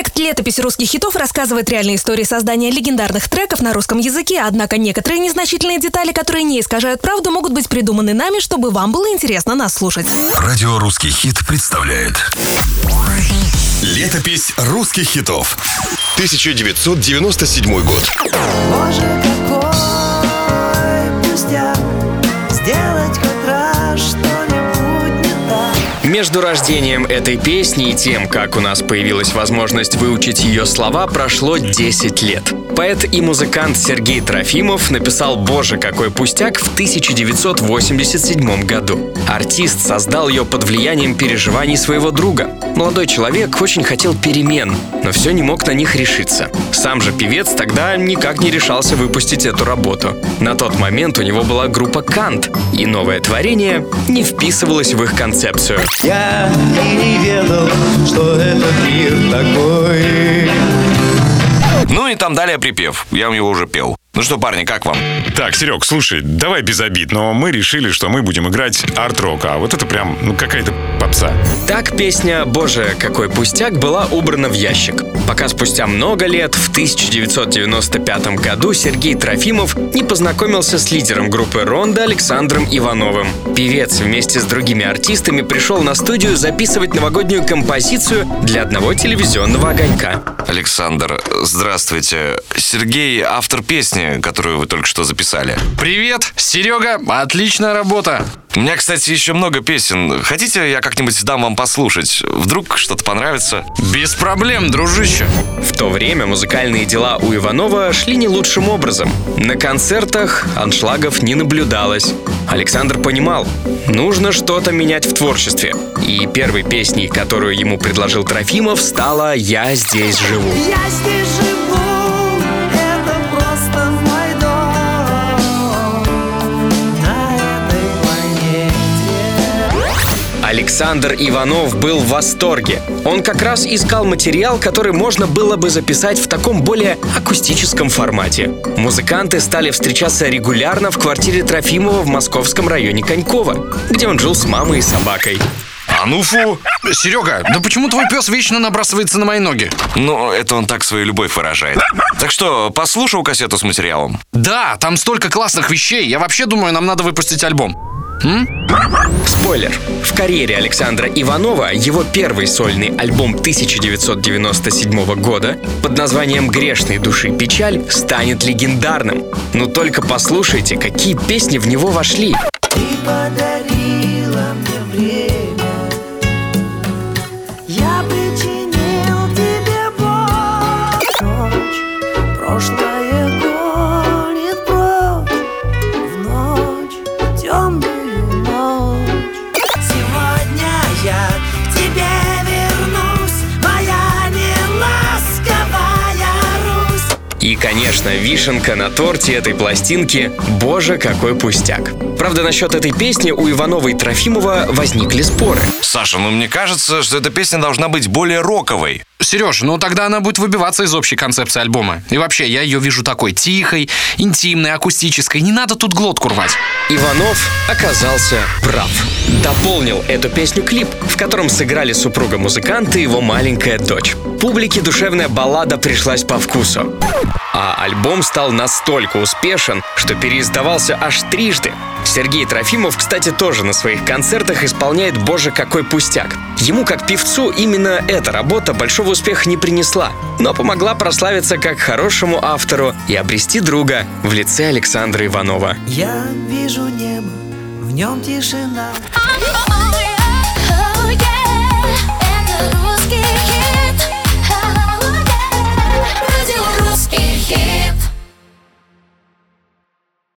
Проект «Летопись русских хитов» рассказывает реальные истории создания легендарных треков на русском языке, однако некоторые незначительные детали, которые не искажают правду, могут быть придуманы нами, чтобы вам было интересно нас слушать. Радио «Русский хит» представляет Летопись русских хитов 1997 год. Боже, Между рождением этой песни и тем, как у нас появилась возможность выучить ее слова, прошло 10 лет. Поэт и музыкант Сергей Трофимов написал «Боже, какой пустяк» в 1987 году. Артист создал ее под влиянием переживаний своего друга. Молодой человек очень хотел перемен, но все не мог на них решиться. Сам же певец тогда никак не решался выпустить эту работу. На тот момент у него была группа «Кант», и новое творение не вписывалось в их концепцию. Я и не ведал, что этот мир такой. Ну и там далее припев. Я вам его уже пел. Ну что, парни, как вам? Так, Серег, слушай, давай без обид, но мы решили, что мы будем играть арт-рок, а вот это прям, ну, какая-то попса. Так песня «Боже, какой пустяк» была убрана в ящик. Пока спустя много лет, в 1995 году, Сергей Трофимов не познакомился с лидером группы «Ронда» Александром Ивановым. Певец вместе с другими артистами пришел на студию записывать новогоднюю композицию для одного телевизионного огонька. Александр, здравствуйте. Сергей, автор песни, которую вы только что записали. Привет, Серега, отличная работа. У меня, кстати, еще много песен. Хотите, я как-нибудь дам вам послушать? Вдруг что-то понравится? Без проблем, дружище. В то время музыкальные дела у Иванова шли не лучшим образом. На концертах аншлагов не наблюдалось. Александр понимал, нужно что-то менять в творчестве. И первой песней, которую ему предложил Трофимов, стала «Я здесь живу». Я здесь живу Александр Иванов был в восторге. Он как раз искал материал, который можно было бы записать в таком более акустическом формате. Музыканты стали встречаться регулярно в квартире Трофимова в московском районе Конькова, где он жил с мамой и собакой. А ну фу! Серега, да почему твой пес вечно набрасывается на мои ноги? Ну, это он так свою любовь выражает. Так что, послушал кассету с материалом? Да, там столько классных вещей. Я вообще думаю, нам надо выпустить альбом. Спойлер. В карьере Александра Иванова его первый сольный альбом 1997 года под названием «Грешной души печаль» станет легендарным. Но только послушайте, какие песни в него вошли. Ты подарила И, конечно, вишенка на торте этой пластинки «Боже, какой пустяк». Правда, насчет этой песни у Иванова и Трофимова возникли споры. Саша, ну мне кажется, что эта песня должна быть более роковой. Сереж, ну тогда она будет выбиваться из общей концепции альбома. И вообще, я ее вижу такой тихой, интимной, акустической. Не надо тут глотку рвать. Иванов оказался прав. Дополнил эту песню клип, в котором сыграли супруга музыканта и его маленькая дочь. Публике душевная баллада пришлась по вкусу. А альбом стал настолько успешен, что переиздавался аж трижды. Сергей Трофимов, кстати, тоже на своих концертах исполняет «Боже, какой пустяк». Ему, как певцу, именно эта работа большого успеха не принесла, но помогла прославиться как хорошему автору и обрести друга в лице Александра Иванова. Я вижу небо, в нем тишина Oh,